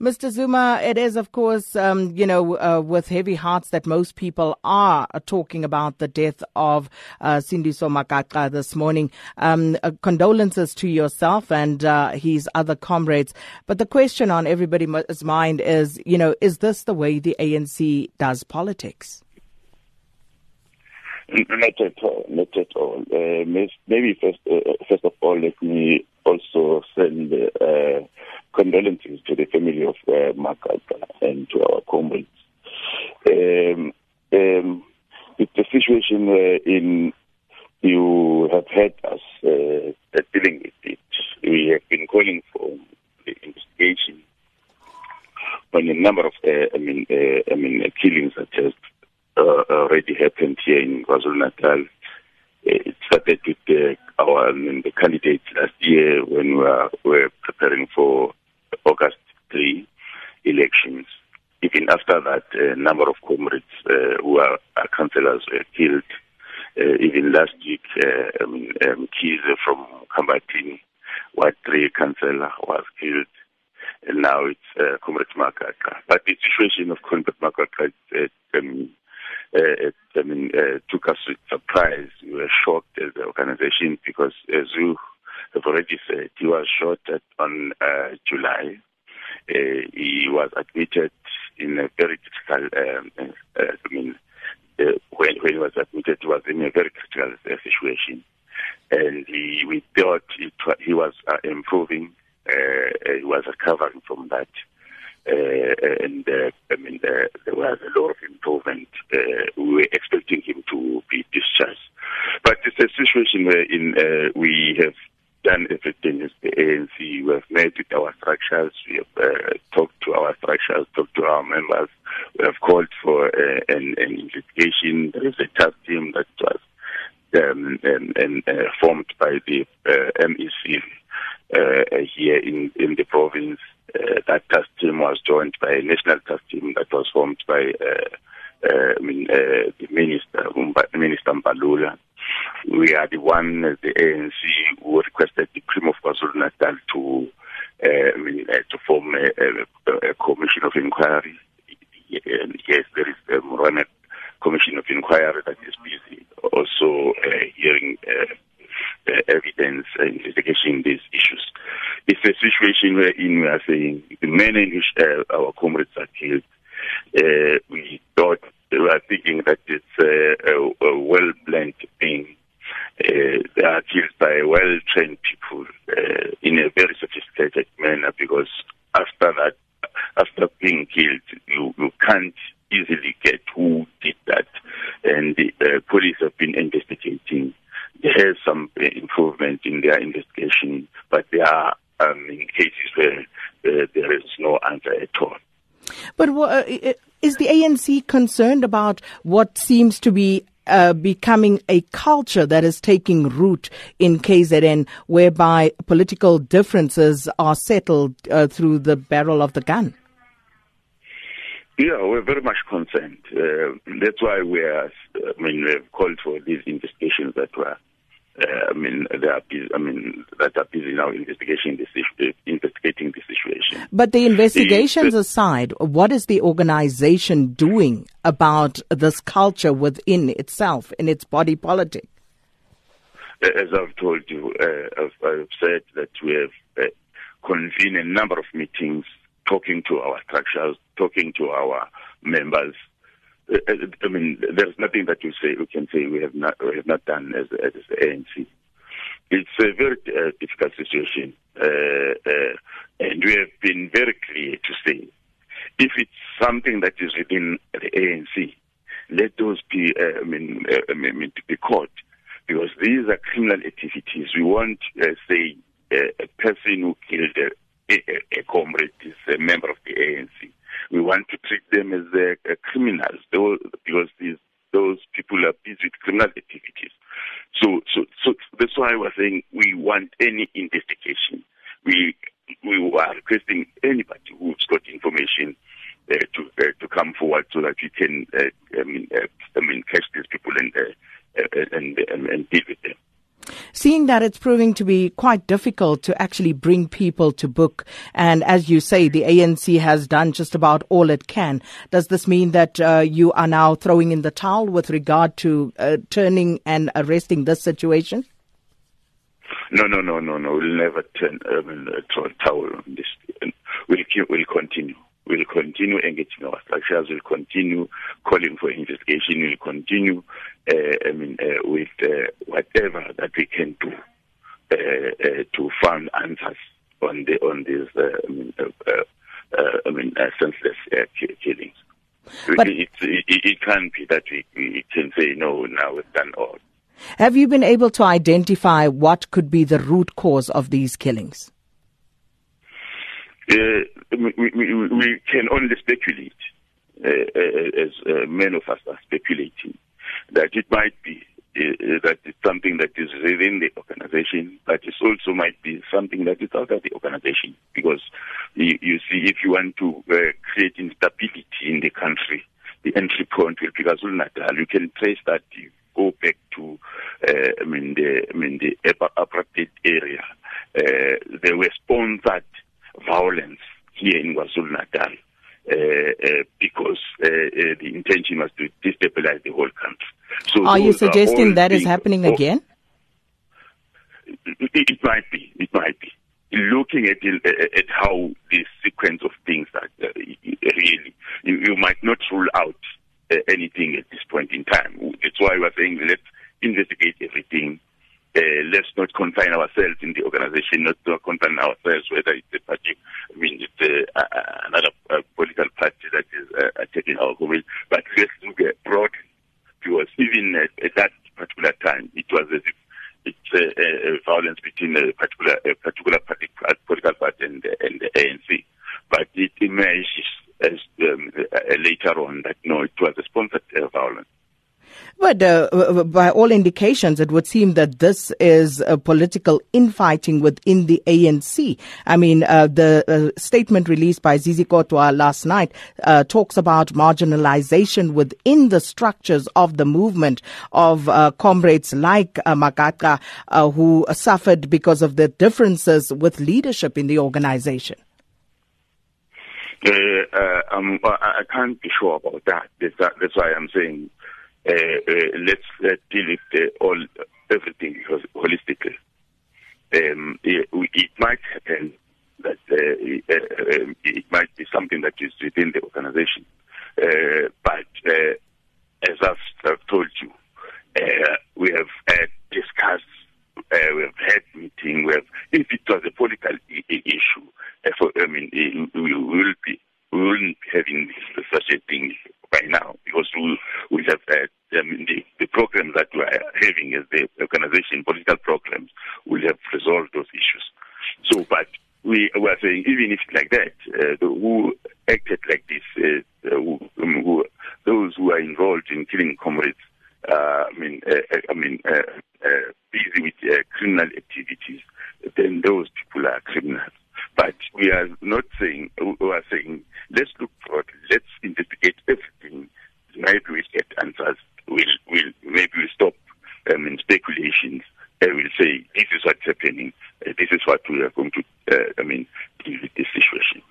Mr. Zuma, it is, of course, um, you know, uh, with heavy hearts that most people are talking about the death of uh, Sindiso this morning. Um, uh, condolences to yourself and uh, his other comrades. But the question on everybody's mind is, you know, is this the way the ANC does politics? Not at all. Not at all. Uh, maybe first, uh, first of all, let me also send uh, condolences to the family of uh, Magaqa and to our comrades. Um, um, it's a situation wherein you have had us uh, dealing with it. We have been calling for the investigation on a number of, uh, I mean, uh, I mean, uh, killings that has uh, already happened here in KwaZulu Natal. It started with the, our I mean, the candidates last year when we were, were preparing for August 3 elections. Even after that, a number of comrades uh, who are, are councillors were killed. Uh, even last week, uh, um, um, from Kambatini, Ward 3 councillor, was killed. And now it's uh, Comrade Magaqa. But the situation of Comrade Magaqa, uh, um, it, I mean, uh, took us with surprise. We were shocked as an organization because, as you have already said, he was shot at, on uh, July. Uh, he was admitted in a very critical, um, uh, I mean, uh, when, when he was admitted, he was in a very critical uh, situation. And he, we thought he was uh, improving, uh, he was recovering from that. Uh, and uh, I mean, uh, there was a lot of improvement. Uh, we were expecting him to be discharged. But it's a situation wherein we have done everything as the ANC. We have met with our structures. We have uh, talked to our structures, talked to our members. We have called for uh, an, an investigation. There is a task team that was um, and, and uh, formed by the MEC here in, in the province. Uh, that task team was joined by a national task team that was formed by uh, uh, I mean, uh, the minister, Minister Mbalula. We are the one, uh, the ANC, who requested the Cream of KwaZulu Natal to, uh, I mean, uh, to form a, a, a, commission of inquiry. Yes, there is a Moerane commission of inquiry that is busy also uh, hearing uh, uh, evidence and investigating these issues. It's a situation wherein we are saying the manner in which uh, our comrades are killed, uh, we thought, we are thinking that it's a, a, a well-planned thing. Uh, they are killed by well-trained people uh, in a very sophisticated manner because after that, after being killed, you, you can't easily get who did that. And the uh, police have been investigating. Is some improvement in their investigation, but there are um, in cases where uh, there is no answer at all. But uh, is the ANC concerned about what seems to be uh, becoming a culture that is taking root in KZN, whereby political differences are settled uh, through the barrel of the gun? Yeah, we're very much concerned. Uh, that's why we are. I mean, we've called for these investigations that were I mean, they are busy, I mean, that are busy now investigating this, investigating the situation. But the investigations the, aside, what is the organization doing about this culture within itself, in its body politic? As I've told you, uh, I've, I've, said that we have uh, convened a number of meetings, talking to our structures, talking to our members, I mean, there's nothing that you say we can say we have not we have not done as as the ANC. It's a very uh, difficult situation, uh, uh, and we have been very clear to say if it's something that is within the ANC, let those be uh, I mean, uh, I mean to be caught because these are criminal activities. We want uh, say a person who killed a, a, a comrade is a member of the ANC we want to treat them as uh, uh, criminals because these, those people are busy with criminal activities. So, so, so that's why we're saying we want any investigation. We we are requesting anybody who's got information uh, to uh, to come forward so that we can uh, I mean uh, I mean catch these people and, uh, and, and and deal with them. Seeing that it's proving to be quite difficult to actually bring people to book, and as you say, the ANC has done just about all it can, does this mean that uh, you are now throwing in the towel with regard to uh, turning and arresting this situation? No, no, no, no, no. We'll never turn um, throw a towel on this. We'll, we'll continue. We'll continue engaging our structures. We'll continue calling for investigation. We'll continue, uh, I mean, uh, with uh, whatever that we can do uh, uh, to find answers on the on these, uh, I mean, I mean, senseless killings. But it, it, it, can't be that we, we can say no. Now we've done all. Have you been able to identify what could be the root cause of these killings? Uh, we, we, we, can only speculate, uh, uh, as uh, many of us are speculating, that it might be uh, that it's something that is within the organization, but it also might be something that is out of the organization. Because you, you see, if you want to uh, create instability in the country, the entry point will be KwaZulu Natal. You can trace that. You go back to, I mean, the I mean the apartheid area. there were sponsored violence here in KwaZulu Natal uh, uh, because uh, uh, the intention was to destabilize the whole country. So are you suggesting are that is happening oh, again? It, it, might be. It might be. Looking at at how this sequence of things uh, really, you, you, might not rule out uh, anything at this point in time. That's why we're saying let's investigate everything uh, let's not confine ourselves in the organization, not to confine ourselves whether it's a party, I mean, it's uh, another uh, political party that is uh, taking our government, but let's look at broad because even at, at, that particular time, it was as if it's a, violence between a particular, a particular party, political party and, and the ANC. But it emerges as um, later on that no, it was a sponsored violence. But uh, uh, by all indications, it would seem that this is a political infighting within the ANC. I mean, uh, the uh, statement released by Zizi Kodwa last night uh, talks about marginalization within the structures of the movement of uh, comrades like uh, Magaqa, who suffered because of the differences with leadership in the organization. Um, I can't be sure about that. That's why I'm saying uh, let's deal with all everything holistically. Um, it, it, might happen that um, it might be something that is within the organization, But we were saying, even if it's like that, uh, who acted like this, uh, uh, who, um, who, those who are involved in killing comrades, uh, I mean, uh, uh, I mean, busy with criminal activities, then those people are criminals. But we are not saying, we are saying, let's look for it, let's investigate everything. Maybe we get answers. We'll, we'll, maybe we stop, I speculations. I will say, this is what's happening, this is what we are going to, uh, I mean, deal with this situation.